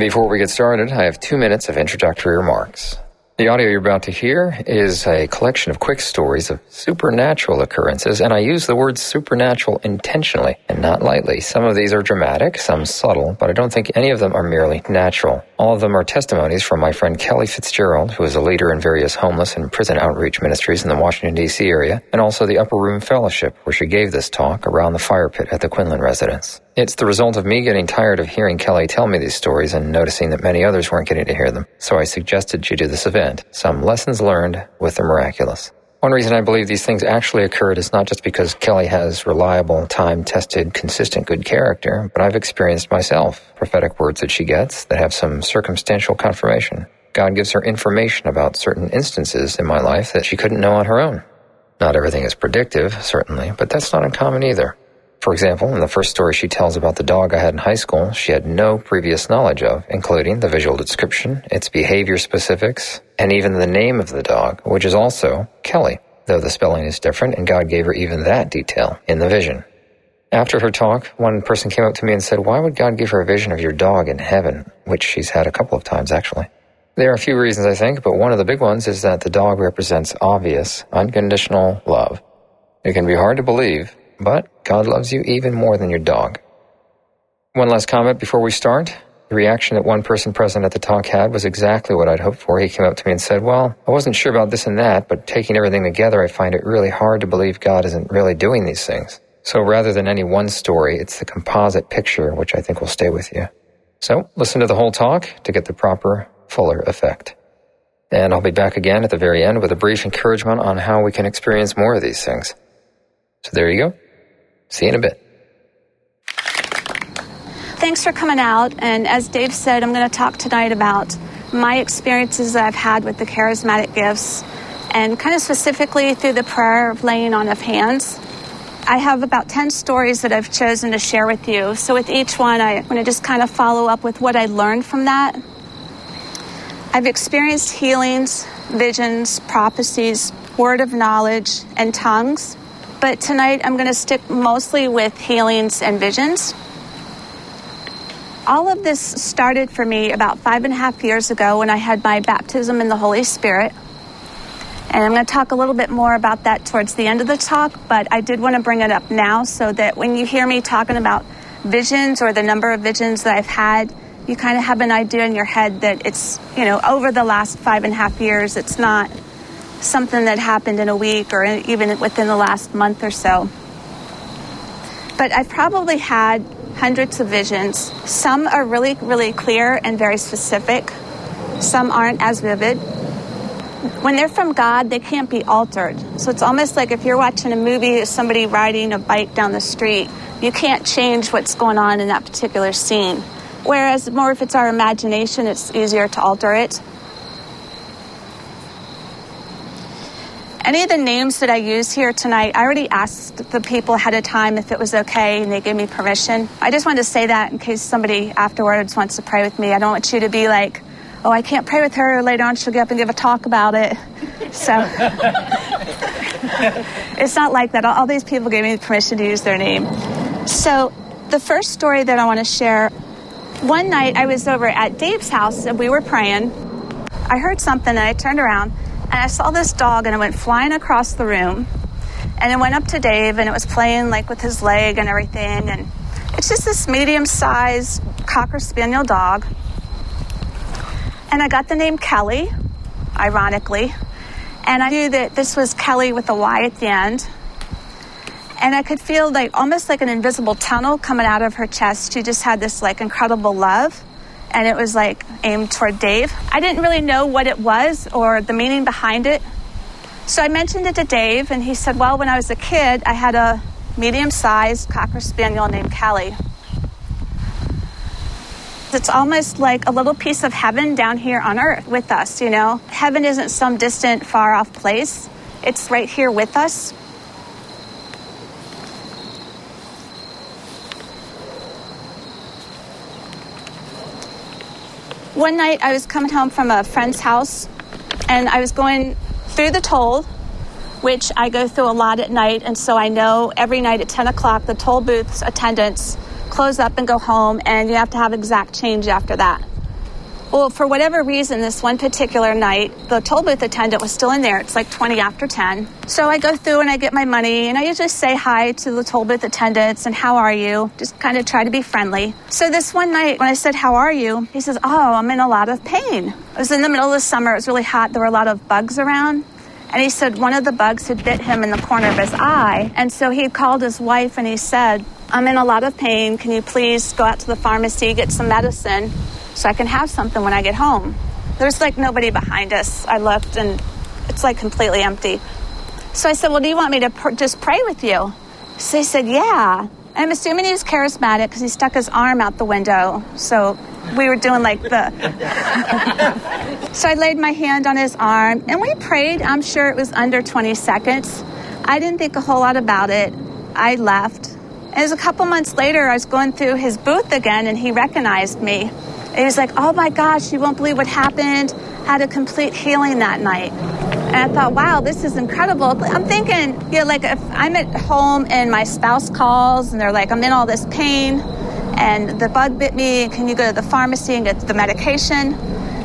Before we get started, I have two minutes of introductory remarks. The audio you're about to hear is a collection of quick stories of supernatural occurrences, and I use the word supernatural intentionally and not lightly. Some of these are dramatic, some subtle, but I don't think any of them are merely natural. All of them are testimonies from my friend Kelli Fitzgerald, who is a leader in various homeless and prison outreach ministries in the Washington, D.C. area, and also the Upper Room Fellowship, where she gave this talk around the fire pit at the Quinlan residence. It's the result of me getting tired of hearing Kelli tell me these stories and noticing that many others weren't getting to hear them. So I suggested she do this event, Some Lessons Learned with the Miraculous. One reason I believe these things actually occurred is not just because Kelli has reliable, time tested, consistent good character, but I've experienced myself prophetic words that she gets that have some circumstantial confirmation. God gives her information about certain instances in my life that she couldn't know on her own. Not everything is predictive, certainly, but that's not uncommon either. For example, in the first story she tells about the dog I had in high school, she had no previous knowledge of, including the visual description, its behavior specifics, and even the name of the dog, which is also Kelly, though the spelling is different, and God gave her even that detail in the vision. After her talk, one person came up to me and said, Why would God give her a vision of your dog in heaven? Which she's had a couple of times, actually. There are a few reasons, I think, but one of the big ones is that the dog represents obvious, unconditional love. It can be hard to believe, but God loves you even more than your dog. One last comment before we start. The reaction that one person present at the talk had was exactly what I'd hoped for. He came up to me and said, Well, I wasn't sure about this and that, but taking everything together, I find it really hard to believe God isn't really doing these things. So rather than any one story, it's the composite picture which I think will stay with you. So listen to the whole talk to get the proper, fuller effect. And I'll be back again at the very end with a brief encouragement on how we can experience more of these things. So there you go. See you in a bit. Thanks for coming out. And as Dave said, I'm going to talk tonight about my experiences that I've had with the charismatic gifts and kind of specifically through the prayer of laying on of hands. I have about 10 stories that I've chosen to share with you. So, with each one, I want to just kind of follow up with what I learned from that. I've experienced healings, visions, prophecies, word of knowledge, and tongues. But tonight I'm going to stick mostly with healings and visions. All of this started for me about five and a half years ago when I had my baptism in the Holy Spirit. And I'm going to talk a little bit more about that towards the end of the talk, but I did want to bring it up now so that when you hear me talking about visions or the number of visions that I've had, you kind of have an idea in your head that it's, you know, over the last five and a half years, it's not something that happened in a week or even within the last month or so. But I've probably had hundreds of visions. Some are really, really clear and very specific, some aren't as vivid. When they're from God, they can't be altered. So it's almost like if you're watching a movie somebody riding a bike down the street, you can't change what's going on in that particular scene. Whereas more if it's our imagination, it's easier to alter it. Any of the names that I use here tonight, I already asked the people ahead of time if it was okay and they gave me permission. I just wanted to say that in case somebody afterwards wants to pray with me. I don't want you to be like, oh, I can't pray with her. Later on, she'll get up and give a talk about it. So it's not like that. All these people gave me permission to use their name. So the first story that I want to share one night I was over at Dave's house and we were praying. I heard something and I turned around and I saw this dog and it went flying across the room. And it went up to Dave and it was playing like with his leg and everything. And it's just this medium sized Cocker Spaniel dog. And I got the name Kelly, ironically. And I knew that this was Kelly with a Y at the end. And I could feel like almost like an invisible tunnel coming out of her chest. She just had this like incredible love and it was like aimed toward Dave. I didn't really know what it was or the meaning behind it. So I mentioned it to Dave, and he said, Well, when I was a kid, I had a medium sized Cocker Spaniel named Kelly. It's almost like a little piece of heaven down here on earth with us, you know? Heaven isn't some distant, far off place, it's right here with us. One night I was coming home from a friend's house and I was going through the toll, which I go through a lot at night. And so I know every night at 10 o'clock, the toll booth's attendants close up and go home, and you have to have exact change after that. Well, for whatever reason, this one particular night, the toll booth attendant was still in there. It's like 20 after 10. So I go through and I get my money, and I usually say hi to the toll booth attendants and how are you? Just kind of try to be friendly. So this one night, when I said, How are you? He says, Oh, I'm in a lot of pain. It was in the middle of the summer, it was really hot, there were a lot of bugs around. And he said one of the bugs had bit him in the corner of his eye. And so he called his wife and he said, I'm in a lot of pain. Can you please go out to the pharmacy, get some medicine? So I can have something when I get home. There's like nobody behind us. I looked and it's like completely empty. So I said, Well, do you want me to pr- just pray with you? So he said, Yeah. I'm assuming he was charismatic because he stuck his arm out the window. So we were doing like the. so I laid my hand on his arm and we prayed. I'm sure it was under 20 seconds. I didn't think a whole lot about it. I left. And it was a couple months later, I was going through his booth again and he recognized me. He was like, oh my gosh, you won't believe what happened. Had a complete healing that night. And I thought, wow, this is incredible. I'm thinking, you know, like if I'm at home and my spouse calls and they're like, I'm in all this pain and the bug bit me, can you go to the pharmacy and get the medication?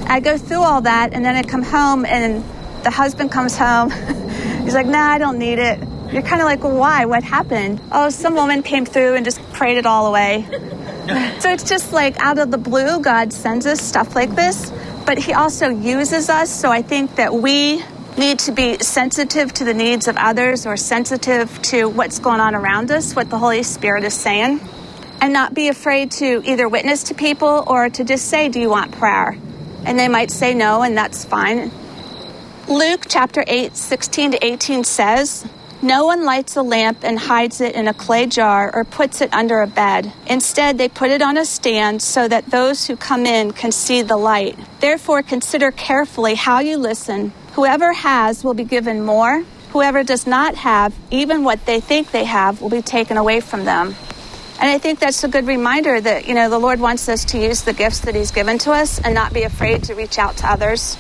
I go through all that and then I come home and the husband comes home. He's like, nah, I don't need it. You're kind of like, well, why? What happened? Oh, some woman came through and just prayed it all away. so it's just like out of the blue, God sends us stuff like this, but He also uses us. So I think that we need to be sensitive to the needs of others or sensitive to what's going on around us, what the Holy Spirit is saying, and not be afraid to either witness to people or to just say, Do you want prayer? And they might say no, and that's fine. Luke chapter 8, 16 to 18 says, no one lights a lamp and hides it in a clay jar or puts it under a bed. Instead, they put it on a stand so that those who come in can see the light. Therefore, consider carefully how you listen. Whoever has will be given more. Whoever does not have, even what they think they have, will be taken away from them. And I think that's a good reminder that, you know, the Lord wants us to use the gifts that He's given to us and not be afraid to reach out to others.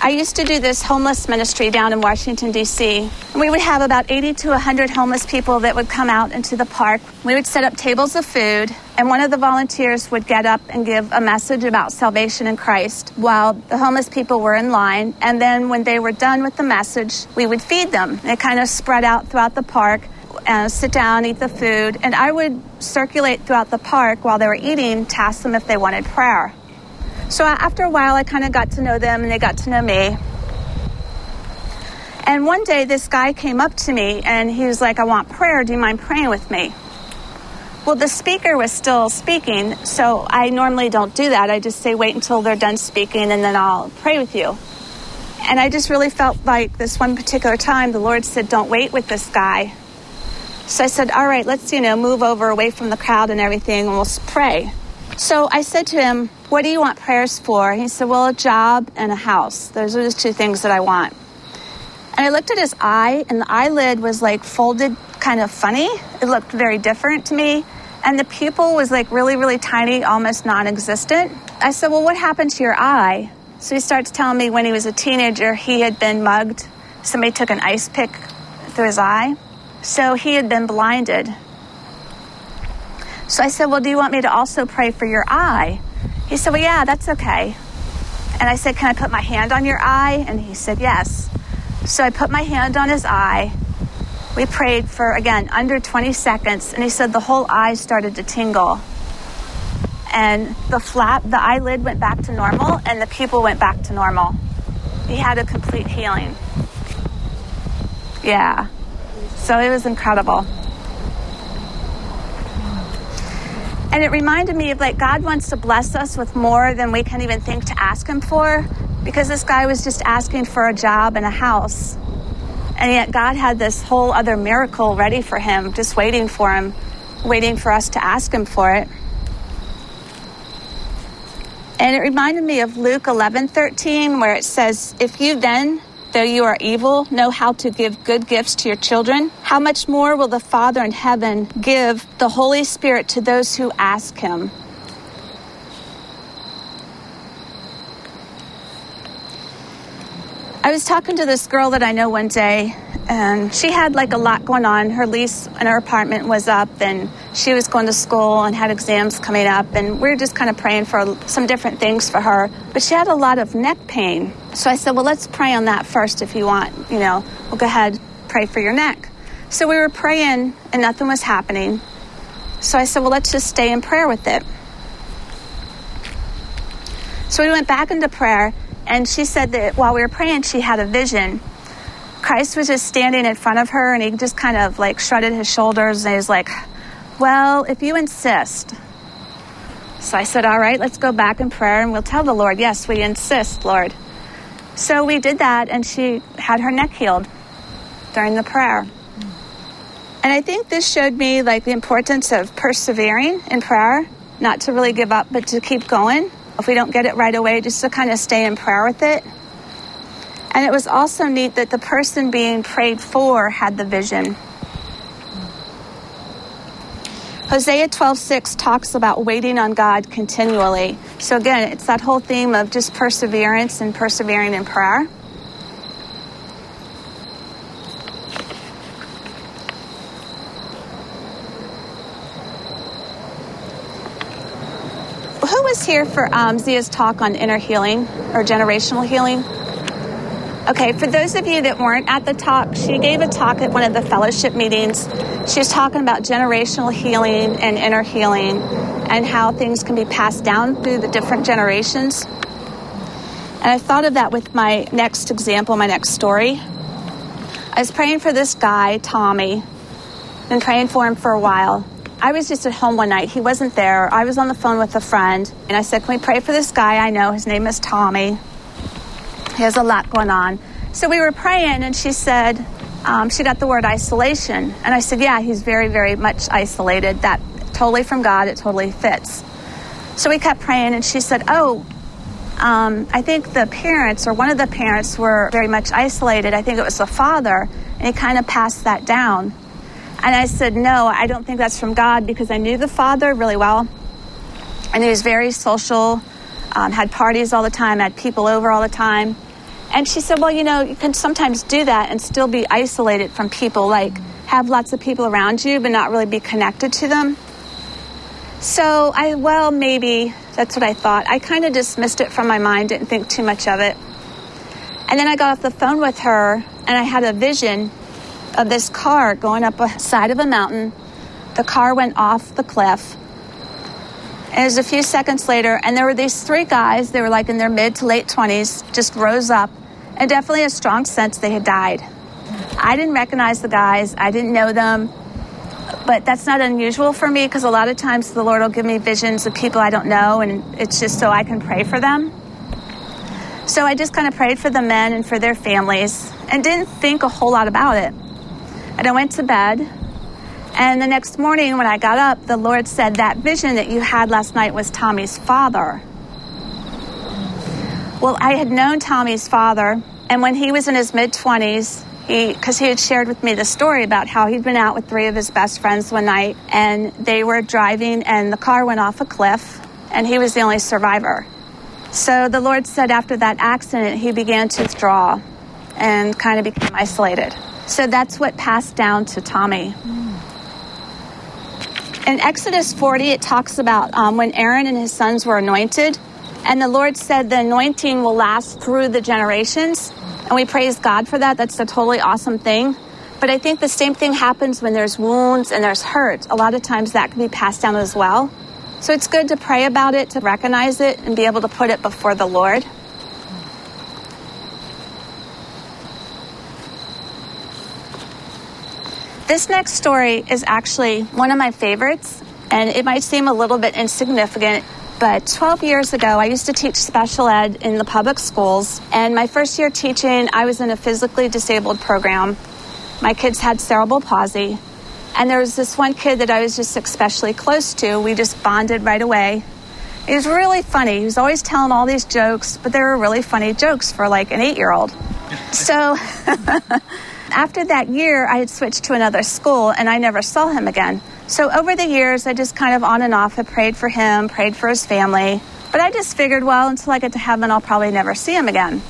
I used to do this homeless ministry down in Washington, D.C. We would have about 80 to 100 homeless people that would come out into the park. We would set up tables of food, and one of the volunteers would get up and give a message about salvation in Christ while the homeless people were in line. And then when they were done with the message, we would feed them. They kind of spread out throughout the park. Uh, sit down, eat the food, and I would circulate throughout the park while they were eating to ask them if they wanted prayer. So after a while, I kind of got to know them and they got to know me. And one day, this guy came up to me and he was like, I want prayer. Do you mind praying with me? Well, the speaker was still speaking, so I normally don't do that. I just say, wait until they're done speaking and then I'll pray with you. And I just really felt like this one particular time, the Lord said, don't wait with this guy. So I said, all right, let's, you know, move over away from the crowd and everything and we'll pray. So I said to him, What do you want prayers for? He said, Well, a job and a house. Those are the two things that I want. And I looked at his eye, and the eyelid was like folded kind of funny. It looked very different to me. And the pupil was like really, really tiny, almost non existent. I said, Well, what happened to your eye? So he starts telling me when he was a teenager, he had been mugged. Somebody took an ice pick through his eye. So he had been blinded. So I said, Well, do you want me to also pray for your eye? He said, Well, yeah, that's okay. And I said, Can I put my hand on your eye? And he said, Yes. So I put my hand on his eye. We prayed for, again, under 20 seconds. And he said the whole eye started to tingle. And the flap, the eyelid went back to normal, and the pupil went back to normal. He had a complete healing. Yeah. So it was incredible. And it reminded me of like God wants to bless us with more than we can even think to ask Him for because this guy was just asking for a job and a house. And yet God had this whole other miracle ready for him, just waiting for him, waiting for us to ask Him for it. And it reminded me of Luke 11 13, where it says, If you then though you are evil, know how to give good gifts to your children, how much more will the Father in heaven give the Holy Spirit to those who ask him? I was talking to this girl that I know one day, and she had like a lot going on. Her lease in her apartment was up, and she was going to school and had exams coming up, and we were just kind of praying for some different things for her. But she had a lot of neck pain, so I said, "Well, let's pray on that first if you want. You know, we'll go ahead pray for your neck." So we were praying, and nothing was happening. So I said, "Well, let's just stay in prayer with it." So we went back into prayer, and she said that while we were praying, she had a vision Christ was just standing in front of her and he just kind of like shrugged his shoulders and he was like, Well, if you insist. So I said, All right, let's go back in prayer and we'll tell the Lord, Yes, we insist, Lord. So we did that and she had her neck healed during the prayer. And I think this showed me like the importance of persevering in prayer, not to really give up, but to keep going. If we don't get it right away, just to kind of stay in prayer with it and it was also neat that the person being prayed for had the vision. Hosea 12:6 talks about waiting on God continually. So again, it's that whole theme of just perseverance and persevering in prayer. Who was here for um, Zia's talk on inner healing or generational healing? Okay, for those of you that weren't at the talk, she gave a talk at one of the fellowship meetings. She was talking about generational healing and inner healing and how things can be passed down through the different generations. And I thought of that with my next example, my next story. I was praying for this guy, Tommy, and praying for him for a while. I was just at home one night. He wasn't there. I was on the phone with a friend, and I said, Can we pray for this guy I know? His name is Tommy. Has a lot going on. So we were praying, and she said, um, she got the word isolation. And I said, yeah, he's very, very much isolated. That totally from God, it totally fits. So we kept praying, and she said, oh, um, I think the parents or one of the parents were very much isolated. I think it was the father, and he kind of passed that down. And I said, no, I don't think that's from God because I knew the father really well. And he was very social, um, had parties all the time, had people over all the time. And she said, Well, you know, you can sometimes do that and still be isolated from people, like have lots of people around you, but not really be connected to them. So I, well, maybe that's what I thought. I kind of dismissed it from my mind, didn't think too much of it. And then I got off the phone with her and I had a vision of this car going up a side of a mountain. The car went off the cliff. And it was a few seconds later, and there were these three guys, they were like in their mid to late 20s, just rose up and definitely a strong sense they had died. I didn't recognize the guys, I didn't know them, but that's not unusual for me because a lot of times the Lord will give me visions of people I don't know, and it's just so I can pray for them. So I just kind of prayed for the men and for their families and didn't think a whole lot about it. And I went to bed. And the next morning, when I got up, the Lord said, That vision that you had last night was Tommy's father. Well, I had known Tommy's father, and when he was in his mid 20s, he because he had shared with me the story about how he'd been out with three of his best friends one night and they were driving and the car went off a cliff and he was the only survivor. So the lord said after that accident he began to withdraw and kind of became isolated. So that's what passed down to tommy. In exodus 40 it talks about um, when aaron and his sons were anointed and the Lord said the anointing will last through the generations. And we praise God for that. That's a totally awesome thing. But I think the same thing happens when there's wounds and there's hurt. A lot of times that can be passed down as well. So it's good to pray about it, to recognize it, and be able to put it before the Lord. This next story is actually one of my favorites, and it might seem a little bit insignificant but 12 years ago, I used to teach special ed in the public schools. And my first year teaching, I was in a physically disabled program. My kids had cerebral palsy. And there was this one kid that I was just especially close to. We just bonded right away. He was really funny. He was always telling all these jokes, but they were really funny jokes for like an eight year old. so after that year, I had switched to another school and I never saw him again. So over the years, I just kind of on and off have prayed for him, prayed for his family. But I just figured, well, until I get to heaven, I'll probably never see him again.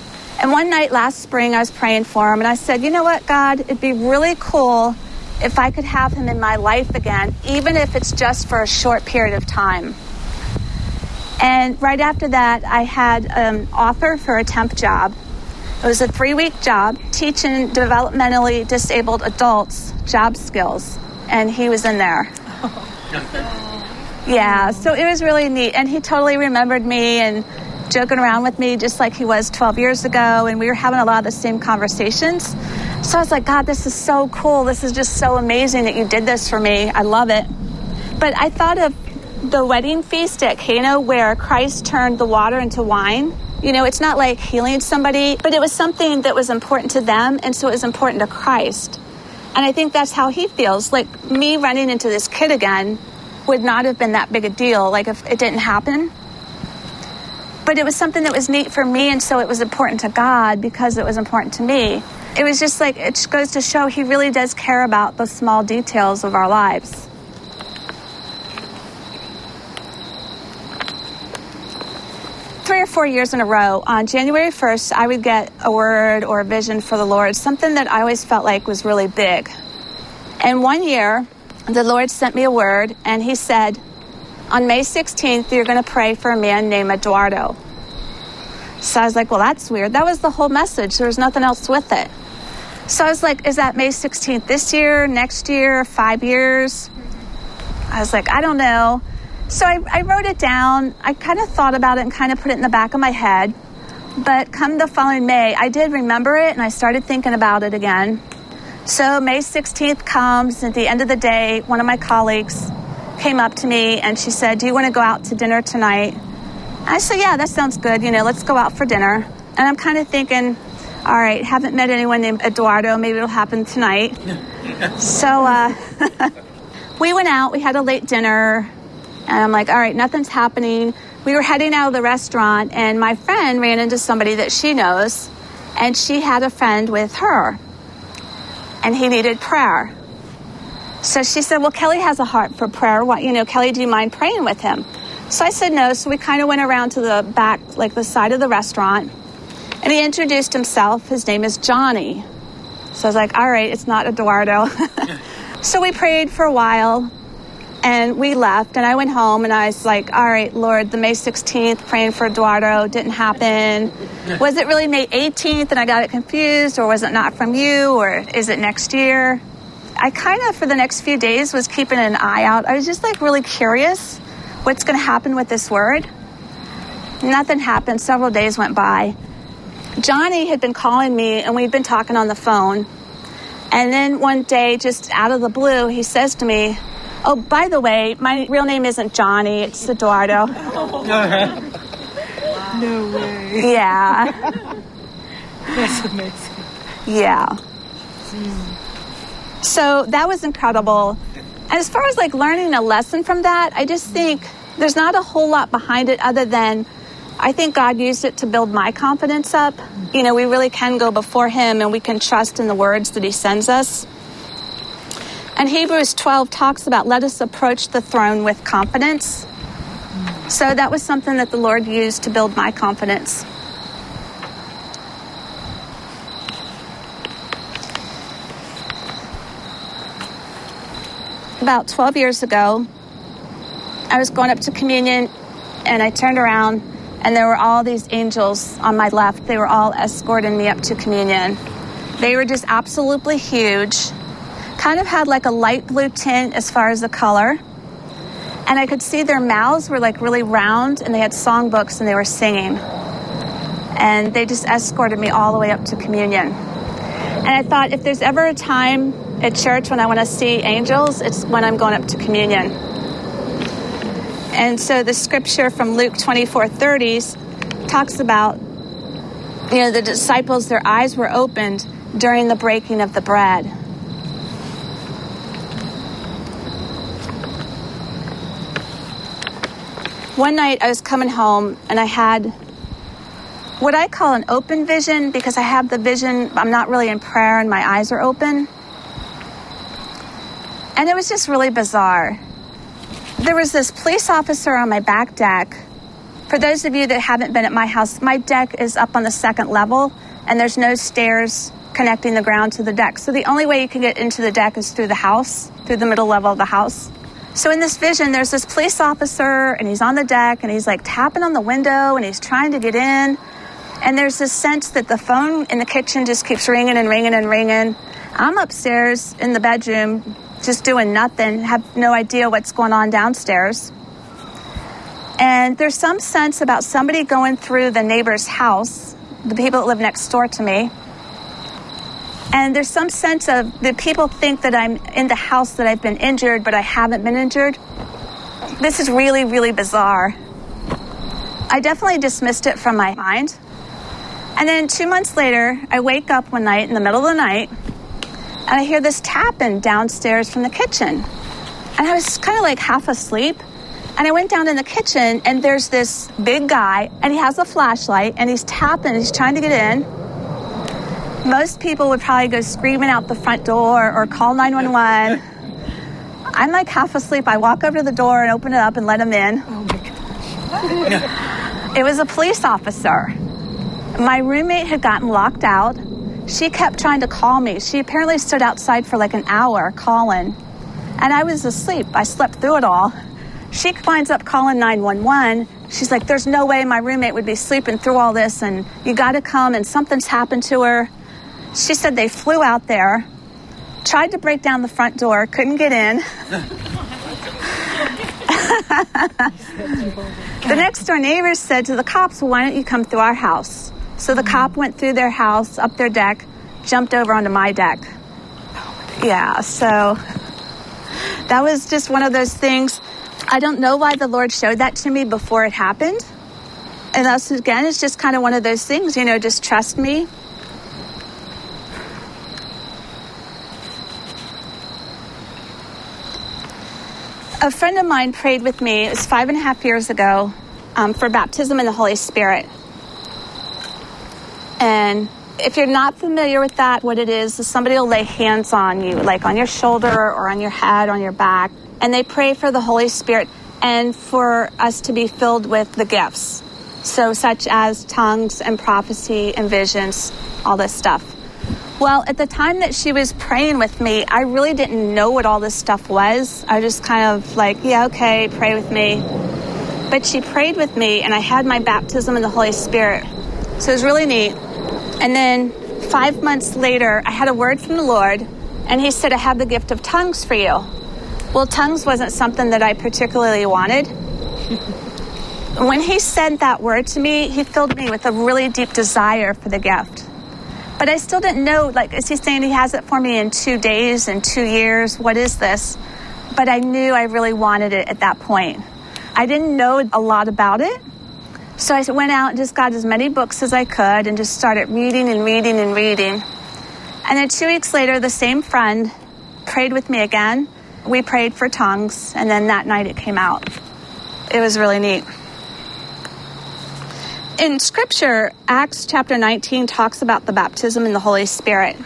And one night last spring, I was praying for him, and I said, You know what, God? It'd be really cool if I could have him in my life again, even if it's just for a short period of time. And right after that, I had um, an offer for a temp job. It was a three week job teaching developmentally disabled adults job skills, and he was in there. Yeah, so it was really neat. And he totally remembered me and joking around with me just like he was 12 years ago. And we were having a lot of the same conversations. So I was like, God, this is so cool. This is just so amazing that you did this for me. I love it. But I thought of the wedding feast at Cana where Christ turned the water into wine. You know, it's not like healing somebody, but it was something that was important to them, and so it was important to Christ. And I think that's how he feels. Like me running into this kid again would not have been that big a deal, like if it didn't happen. But it was something that was neat for me, and so it was important to God because it was important to me. It was just like, it just goes to show he really does care about the small details of our lives. three or four years in a row, on January 1st, I would get a word or a vision for the Lord, something that I always felt like was really big. And one year, the Lord sent me a word, and He said, On May 16th, you're going to pray for a man named Eduardo. So I was like, Well, that's weird. That was the whole message. There was nothing else with it. So I was like, Is that May 16th this year, next year, five years? I was like, I don't know. So I, I wrote it down. I kind of thought about it and kind of put it in the back of my head. But come the following May, I did remember it and I started thinking about it again. So May 16th comes, and at the end of the day, one of my colleagues came up to me and she said, Do you want to go out to dinner tonight? I said, Yeah, that sounds good. You know, let's go out for dinner. And I'm kind of thinking, All right, haven't met anyone named Eduardo. Maybe it'll happen tonight. so uh, we went out, we had a late dinner. And I'm like, all right, nothing's happening. We were heading out of the restaurant, and my friend ran into somebody that she knows, and she had a friend with her, and he needed prayer. So she said, Well, Kelli has a heart for prayer. What, you know, Kelli, do you mind praying with him? So I said no. So we kind of went around to the back, like the side of the restaurant, and he introduced himself. His name is Johnny. So I was like, All right, it's not Eduardo. so we prayed for a while, and we left, and I went home, and I was like, all right, Lord, the May 16th, praying for Eduardo, didn't happen. Was it really May 18th, and I got it confused, or was it not from you, or is it next year? I kind of, for the next few days, was keeping an eye out. I was just like really curious what's going to happen with this word. Nothing happened. Several days went by. Johnny had been calling me, and we'd been talking on the phone. And then one day, just out of the blue, he says to me, Oh, by the way, my real name isn't Johnny, it's Eduardo. no way. Yeah. That's amazing. Yeah. Hmm. So that was incredible. As far as like learning a lesson from that, I just think there's not a whole lot behind it other than I think God used it to build my confidence up. You know, we really can go before Him and we can trust in the words that He sends us. And Hebrews 12 talks about let us approach the throne with confidence. So that was something that the Lord used to build my confidence. About 12 years ago, I was going up to communion and I turned around and there were all these angels on my left. They were all escorting me up to communion. They were just absolutely huge kind of had like a light blue tint as far as the color. And I could see their mouths were like really round and they had songbooks and they were singing. And they just escorted me all the way up to communion. And I thought if there's ever a time at church when I want to see angels, it's when I'm going up to communion. And so the scripture from Luke 24 30s talks about, you know, the disciples, their eyes were opened during the breaking of the bread. One night I was coming home and I had what I call an open vision because I have the vision, I'm not really in prayer and my eyes are open. And it was just really bizarre. There was this police officer on my back deck. For those of you that haven't been at my house, my deck is up on the second level. and there's no stairs connecting the ground to the deck. So the only way you can get into the deck is through the house, through the middle level of the house. So in this vision, there's this police officer, and he's on the deck, and he's like tapping on the window, and he's trying to get in. And there's this sense that the phone in the kitchen just keeps ringing and ringing and ringing. I'm upstairs in the bedroom, just doing nothing, have no idea what's going on downstairs. And there's some sense about somebody going through the neighbor's house, the people that live next door to me. And there's some sense of the people think that I'm in the house that I've been injured, but I haven't been injured. This is really, really bizarre. I definitely dismissed it from my mind. And then two months later, I wake up one night in the middle of the night and I hear this tapping downstairs from the kitchen. And I was kind of like half asleep. And I went down in the kitchen, and there's this big guy, and he has a flashlight, and he's tapping, he's trying to get in. Most people would probably go screaming out the front door or call 911. I'm like half asleep. I walk over to the door and open it up and let him in. Oh my gosh. It was a police officer. My roommate had gotten locked out. She kept trying to call me. She apparently stood outside for like an hour calling. And I was asleep. I slept through it all. She winds up calling 911. She's like, There's no way my roommate would be sleeping through all this, and you got to come, and something's happened to her. She said they flew out there, tried to break down the front door, couldn't get in. the next door neighbors said to the cops, well, Why don't you come through our house? So the cop went through their house, up their deck, jumped over onto my deck. Yeah, so that was just one of those things. I don't know why the Lord showed that to me before it happened. And that's again, it's just kind of one of those things, you know, just trust me. A friend of mine prayed with me, it was five and a half years ago, um, for baptism in the Holy Spirit. And if you're not familiar with that, what it is is somebody will lay hands on you, like on your shoulder or on your head, on your back, and they pray for the Holy Spirit and for us to be filled with the gifts. So, such as tongues and prophecy and visions, all this stuff. Well, at the time that she was praying with me, I really didn't know what all this stuff was. I just kind of like, yeah, okay, pray with me. But she prayed with me, and I had my baptism in the Holy Spirit. So it was really neat. And then five months later, I had a word from the Lord, and He said, I have the gift of tongues for you. Well, tongues wasn't something that I particularly wanted. when He said that word to me, He filled me with a really deep desire for the gift. But I still didn't know, like, is He saying He has it for me in two days, in two years? What is this? But I knew I really wanted it at that point. I didn't know a lot about it. So I went out and just got as many books as I could and just started reading and reading and reading. And then two weeks later, the same friend prayed with me again. We prayed for tongues, and then that night it came out. It was really neat. In scripture, Acts chapter 19 talks about the baptism in the Holy Spirit.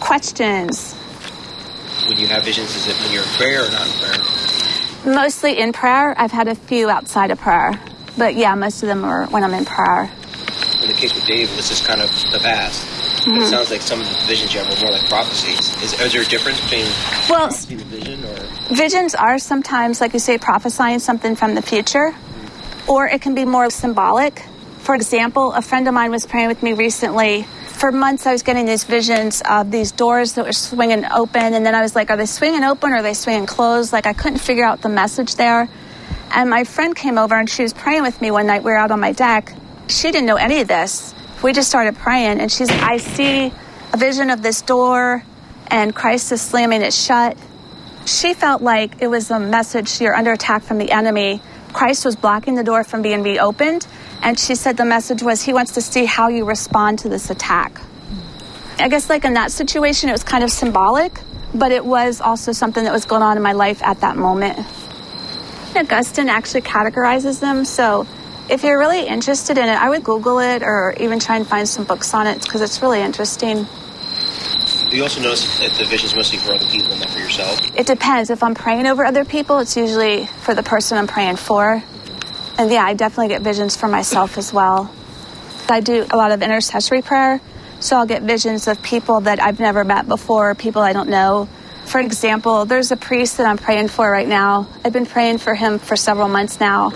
Questions? When you have visions, is it when you're in prayer or not in prayer? Mostly in prayer. I've had a few outside of prayer. But yeah, most of them are when I'm in prayer. In the case with Dave, this is kind of the past. Mm-hmm. It sounds like some of the visions you have are more like prophecies. Is, is there a difference between Well, prophecy and vision, or Visions are sometimes, like you say, prophesying something from the future, or it can be more symbolic. For example, a friend of mine was praying with me recently. For months, I was getting these visions of these doors that were swinging open, and then I was like, are they swinging open or are they swinging closed? Like, I couldn't figure out the message there. And my friend came over and she was praying with me one night. We were out on my deck. She didn't know any of this. We just started praying, and she's, I see a vision of this door, and Christ is slamming it shut she felt like it was a message you're under attack from the enemy. Christ was blocking the door from being reopened, and she said the message was he wants to see how you respond to this attack. I guess, like in that situation, it was kind of symbolic, but it was also something that was going on in my life at that moment. Augustine actually categorizes them, so if you're really interested in it, I would Google it or even try and find some books on it because it's really interesting. You also notice that the visions mostly for other people, not for yourself? It depends. If I'm praying over other people, it's usually for the person I'm praying for. And yeah, I definitely get visions for myself as well. I do a lot of intercessory prayer, so I'll get visions of people that I've never met before, people I don't know. For example, there's a priest that I'm praying for right now. I've been praying for him for several months now.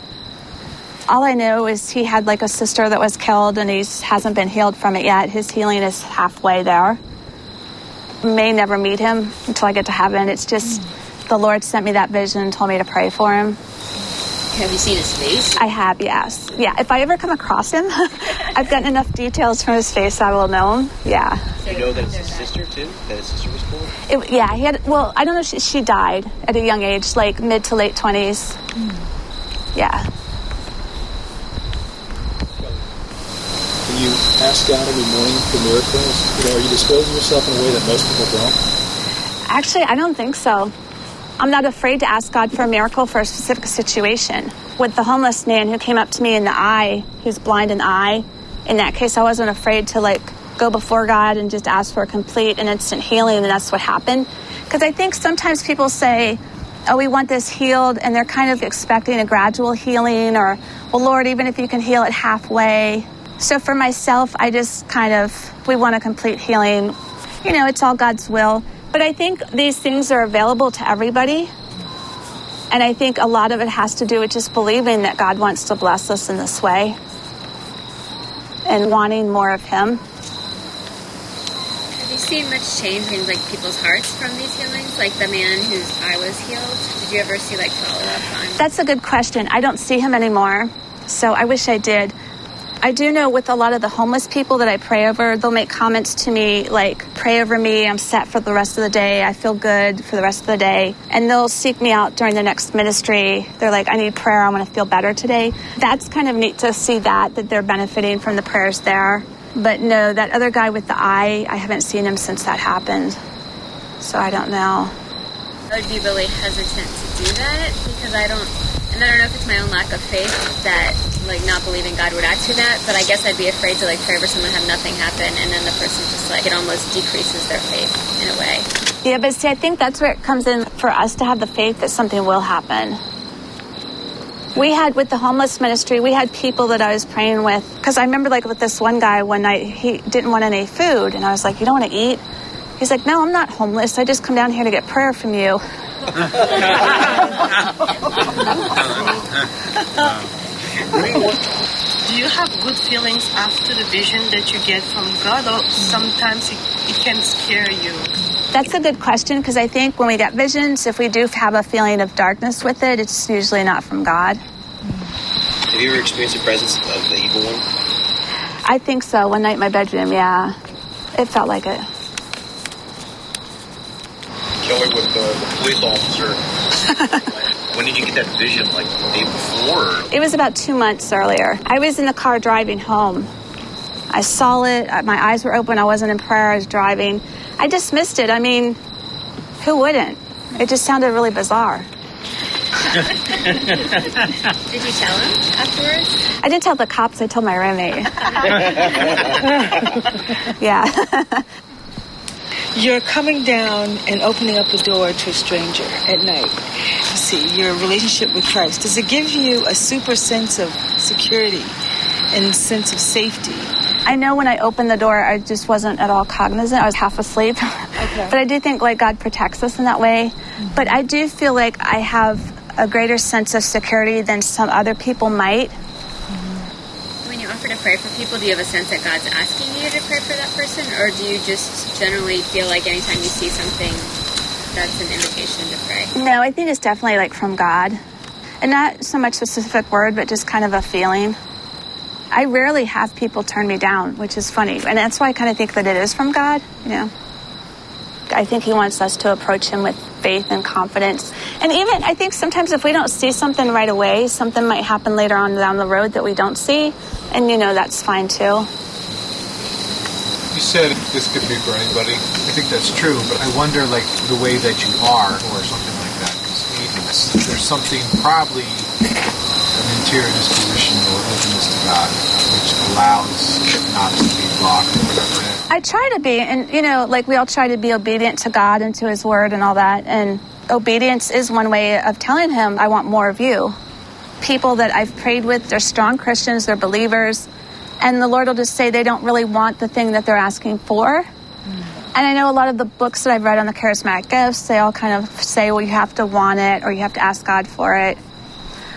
All I know is he had like a sister that was killed and he hasn't been healed from it yet. His healing is halfway there. May never meet him until I get to heaven. It's just the Lord sent me that vision and told me to pray for him. Have you seen his face? I have, yes. Yeah, if I ever come across him, I've gotten enough details from his face, I will know him. Yeah. You know that it's his sister too. That his sister was killed. It, yeah, he had, well, I don't know, she, she died at a young age, like mid to late 20s. Hmm. Yeah. Do you ask God every morning for miracles? You know, are you disposing yourself in a way that most people don't? Actually, I don't think so. I'm not afraid to ask God for a miracle for a specific situation. With the homeless man who came up to me in the eye, who's blind in the eye, in that case, I wasn't afraid to like go before God and just ask for a complete and instant healing, and that's what happened. Because I think sometimes people say, oh, we want this healed, and they're kind of expecting a gradual healing, or, well, Lord, even if you can heal it halfway. So for myself, I just kind of, we want a complete healing. You know, it's all God's will. But I think these things are available to everybody. And I think a lot of it has to do with just believing that God wants to bless us in this way and wanting more of Him. Have you seen much change in like people's hearts from these healings? Like the man whose eye was healed. Did you ever see like follow up on? That's a good question. I don't see him anymore, so I wish I did. I do know with a lot of the homeless people that I pray over, they'll make comments to me like, pray over me, I'm set for the rest of the day, I feel good for the rest of the day. And they'll seek me out during the next ministry. They're like, I need prayer, I want to feel better today. That's kind of neat to see that, that they're benefiting from the prayers there. But no, that other guy with the eye, I haven't seen him since that happened. So I don't know. I would be really hesitant to do that because I don't, I don't know if it's my own lack of faith that like not believing God would act through that, but I guess I'd be afraid to like pray for someone have nothing happen, and then the person just like it almost decreases their faith in a way. Yeah, but see, I think that's where it comes in for us to have the faith that something will happen. We had with the homeless ministry, we had people that I was praying with. Because I remember, like, with this one guy one night, he didn't want any food. And I was like, You don't want to eat? He's like, No, I'm not homeless. I just come down here to get prayer from you. Do you have good feelings after the vision that you get from God, or sometimes it, it can scare you? That's a good question because I think when we get visions, if we do have a feeling of darkness with it, it's usually not from God. Have you ever experienced the presence of the evil one? I think so. One night in my bedroom, yeah. It felt like it. Kelli, with the, the police officer, when did you get that vision? Like the day before? It was about two months earlier. I was in the car driving home. I saw it. uh, My eyes were open. I wasn't in prayer. I was driving. I dismissed it. I mean, who wouldn't? It just sounded really bizarre. Did you tell him afterwards? I didn't tell the cops. I told my roommate. yeah. You're coming down and opening up the door to a stranger at night. See, your relationship with Christ. Does it give you a super sense of security and sense of safety? I know when I opened the door, I just wasn't at all cognizant. I was half asleep. Okay. but I do think like God protects us in that way. But I do feel like I have a greater sense of security than some other people might. Offer to pray for people, do you have a sense that God's asking you to pray for that person, or do you just generally feel like anytime you see something, that's an invitation to pray? No, I think it's definitely like from God. And not so much a specific word, but just kind of a feeling. I rarely have people turn me down, which is funny. And that's why I kind of think that it is from God, you know. I think He wants us to approach Him with faith and confidence. And even, I think sometimes if we don't see something right away, something might happen later on down the road that we don't see. And, you know, that's fine too. You said this could be for anybody. I think that's true, but I wonder, like, the way that you are, or something like that. 'Cause maybe there's something, probably an interior disposition or openness to God, which allows not to be blocked. I try to be, and you know, like we all try to be obedient to God and to His Word and all that. And obedience is one way of telling Him, I want more of you. people that I've prayed with, they're strong Christians, they're believers, and the Lord will just say they don't really want the thing that they're asking for. Mm. And I know a lot of the books that I've read on the charismatic gifts, they all kind of say, well, you have to want it or you have to ask God for it.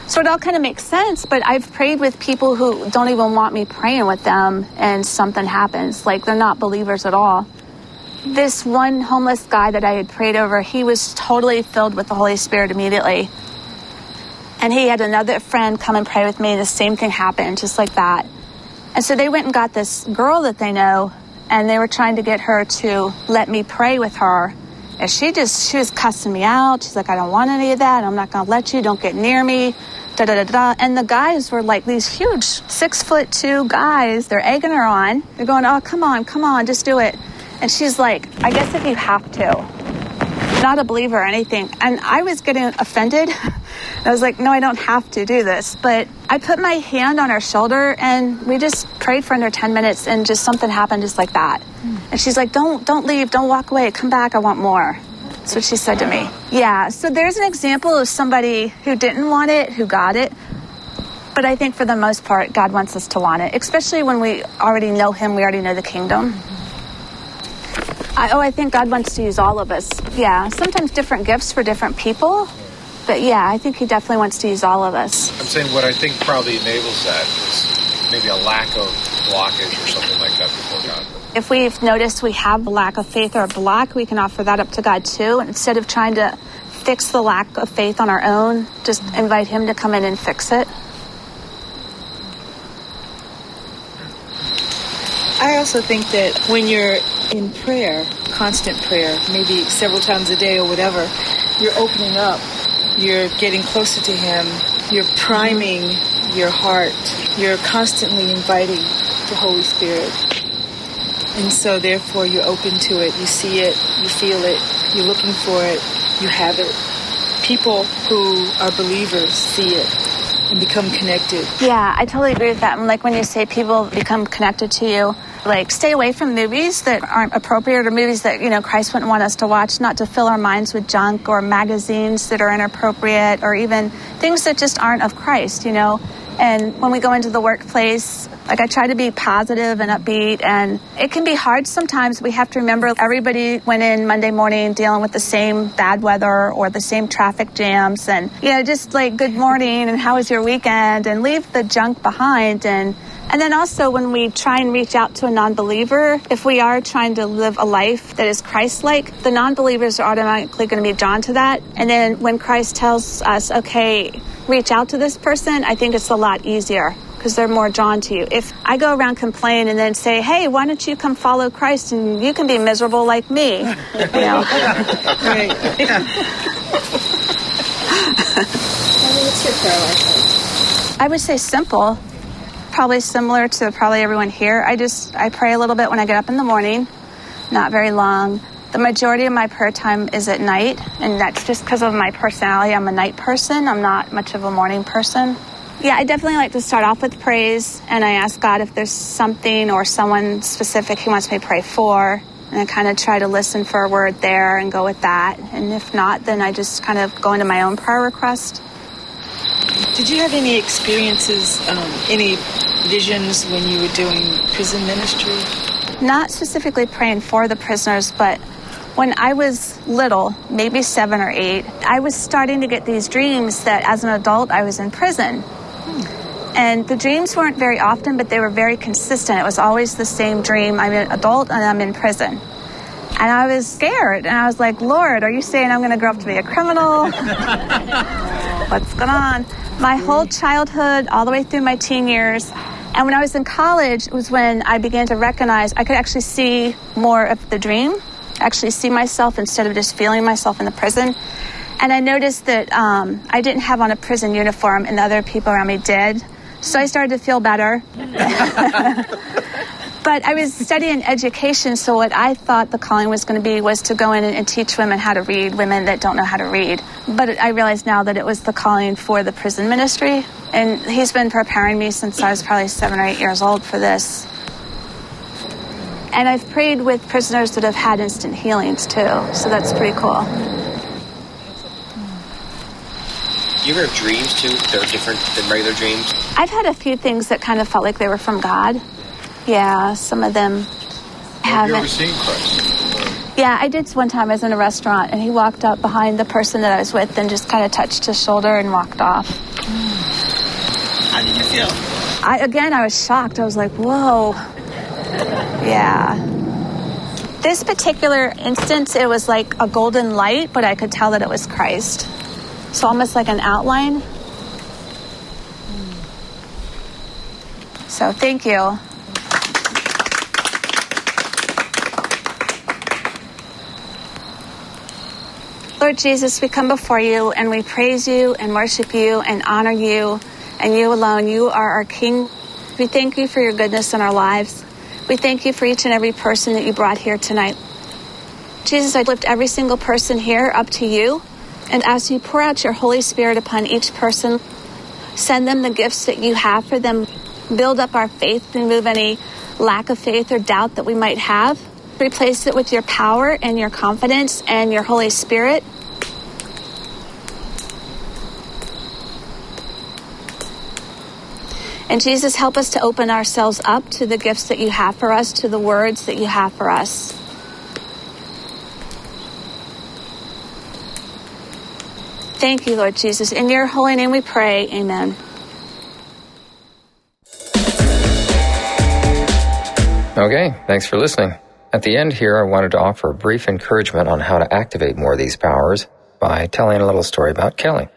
So it all kind of makes sense, but I've prayed with people who don't even want me praying with them and something happens. Like they're not believers at all. This one homeless guy that I had prayed over, he was totally filled with the Holy Spirit immediately. And he had another friend come and pray with me, and the same thing happened, just like that. And so they went and got this girl that they know and they were trying to get her to let me pray with her. And she just, she was cussing me out. She's like, I don't want any of that. I'm not going to let you. Don't get near me. Da, da, da, da. And the guys were like these huge six foot two guys. They're egging her on. They're going, oh, come on, come on, just do it. And she's like, I guess if you have to. Not a believer or anything. And I was getting offended. I was like, no, I don't have to do this. But I put my hand on her shoulder and we just prayed for under 10 minutes and just something happened just like that. Mm. And she's like, don't, don't leave. Don't walk away. Come back. I want more. That's what she said to me. Yeah. So there's an example of somebody who didn't want it, who got it. But I think for the most part, God wants us to want it, especially when we already know Him, we already know the kingdom. I, oh, I think God wants to use all of us. Yeah. Sometimes different gifts for different people. But yeah, I think he definitely wants to use all of us. I'm saying what I think probably enables that is maybe a lack of blockage or something like that before God. If we've noticed we have a lack of faith or a block, we can offer that up to God too. Instead of trying to fix the lack of faith on our own, just invite Him to come in and fix it. I also think that when you're in prayer, constant prayer, maybe several times a day or whatever, you're opening up you're getting closer to Him. You're priming your heart. You're constantly inviting the Holy Spirit. And so, therefore, you're open to it. You see it. You feel it. You're looking for it. You have it. People who are believers see it and become connected. Yeah, I totally agree with that. And like when you say people become connected to you, like stay away from movies that aren't appropriate or movies that you know Christ wouldn't want us to watch, not to fill our minds with junk or magazines that are inappropriate or even things that just aren't of Christ, you know. And when we go into the workplace, like I try to be positive and upbeat, and it can be hard sometimes. We have to remember everybody went in Monday morning dealing with the same bad weather or the same traffic jams, and you know, just like good morning and how was your weekend, and leave the junk behind and and then also, when we try and reach out to a non believer, if we are trying to live a life that is Christ like, the non believers are automatically going to be drawn to that. And then when Christ tells us, okay, reach out to this person, I think it's a lot easier because they're more drawn to you. If I go around complain and then say, "Hey, why don't you come follow Christ and you can be miserable like me?" You know. right. What's your prayer life? I would say simple probably similar to probably everyone here. I just I pray a little bit when I get up in the morning, not very long. The majority of my prayer time is at night, and that's just because of my personality. I'm a night person. I'm not much of a morning person. Yeah, I definitely like to start off with praise, and I ask God if there's something or someone specific He wants me to pray for, and I kind of try to listen for a word there and go with that. And if not, then I just kind of go into my own prayer request. Did you have any experiences, um, any visions when you were doing prison ministry? Not specifically praying for the prisoners, but when I was little, maybe seven or eight, I was starting to get these dreams that as an adult I was in prison. And the dreams weren't very often, but they were very consistent. It was always the same dream I'm an adult and I'm in prison. And I was scared. And I was like, Lord, are you saying I'm going to grow up to be a criminal? What's going on? My whole childhood, all the way through my teen years, and when I was in college, was when I began to recognize I could actually see more of the dream, actually see myself instead of just feeling myself in the prison. And I noticed that um, I didn't have on a prison uniform, and the other people around me did. So I started to feel better. But I was studying education, so what I thought the calling was going to be was to go in and, and, teach women how to read, women that don't know how to read. But I realize now that it was the calling for the prison ministry. And he's been preparing me since I was probably seven or eight years old for this. And I've prayed with prisoners that have had instant healings too, so that's pretty cool. You ever have dreams too that are different than regular dreams? I've had a few things that kind of felt like they were from God. Yeah, some of them Have you ever haven't. seen Christ? Yeah, I did one time. I was in a restaurant and he walked up behind the person that I was with and just kind of touched his shoulder and walked off. How did you feel? I again, I was shocked. I was like, "Whoa." Yeah. This particular instance, it was like a golden light, but I could tell that it was Christ. So almost like an outline. So thank you. Lord Jesus, we come before you and we praise you and worship you and honor you and you alone. You are our King. We thank you for your goodness in our lives. We thank you for each and every person that you brought here tonight. Jesus, I lift every single person here up to you and as you pour out your Holy Spirit upon each person, send them the gifts that you have for them. Build up our faith, remove any lack of faith or doubt that we might have. Replace it with your power and your confidence and your Holy Spirit. And Jesus, help us to open ourselves up to the gifts that you have for us, to the words that you have for us. Thank you, Lord Jesus. In your holy name we pray. Amen. Okay, thanks for listening. At the end here, I wanted to offer a brief encouragement on how to activate more of these powers by telling a little story about Kelly.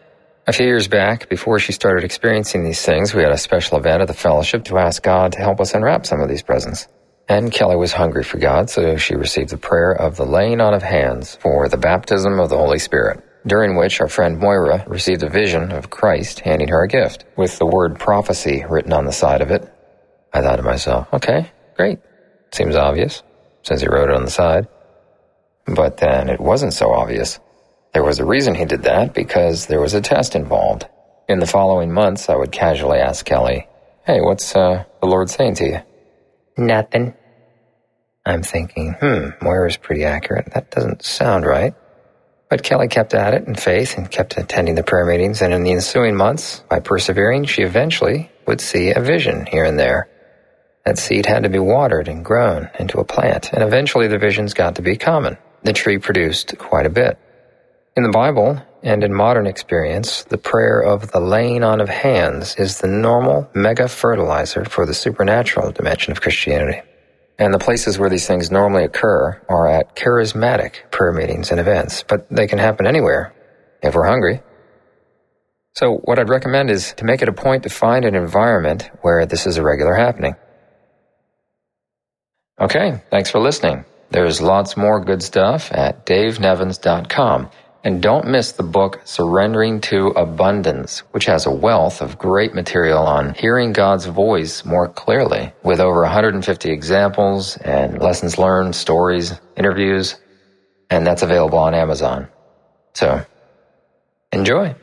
A few years back, before she started experiencing these things, we had a special event at the fellowship to ask God to help us unwrap some of these presents. And Kelly was hungry for God, so she received the prayer of the laying on of hands for the baptism of the Holy Spirit, during which our friend Moira received a vision of Christ handing her a gift, with the word prophecy written on the side of it. I thought to myself, okay, great. Seems obvious, since he wrote it on the side. But then it wasn't so obvious. There was a reason he did that because there was a test involved. In the following months, I would casually ask Kelly, Hey, what's uh, the Lord saying to you? Nothing. I'm thinking, hmm, Moira's pretty accurate. That doesn't sound right. But Kelly kept at it in faith and kept attending the prayer meetings, and in the ensuing months, by persevering, she eventually would see a vision here and there. That seed had to be watered and grown into a plant, and eventually the visions got to be common. The tree produced quite a bit. In the Bible and in modern experience, the prayer of the laying on of hands is the normal mega fertilizer for the supernatural dimension of Christianity. And the places where these things normally occur are at charismatic prayer meetings and events, but they can happen anywhere if we're hungry. So, what I'd recommend is to make it a point to find an environment where this is a regular happening. Okay, thanks for listening. There's lots more good stuff at davenevins.com. And don't miss the book Surrendering to Abundance, which has a wealth of great material on hearing God's voice more clearly, with over 150 examples and lessons learned, stories, interviews, and that's available on Amazon. So, enjoy.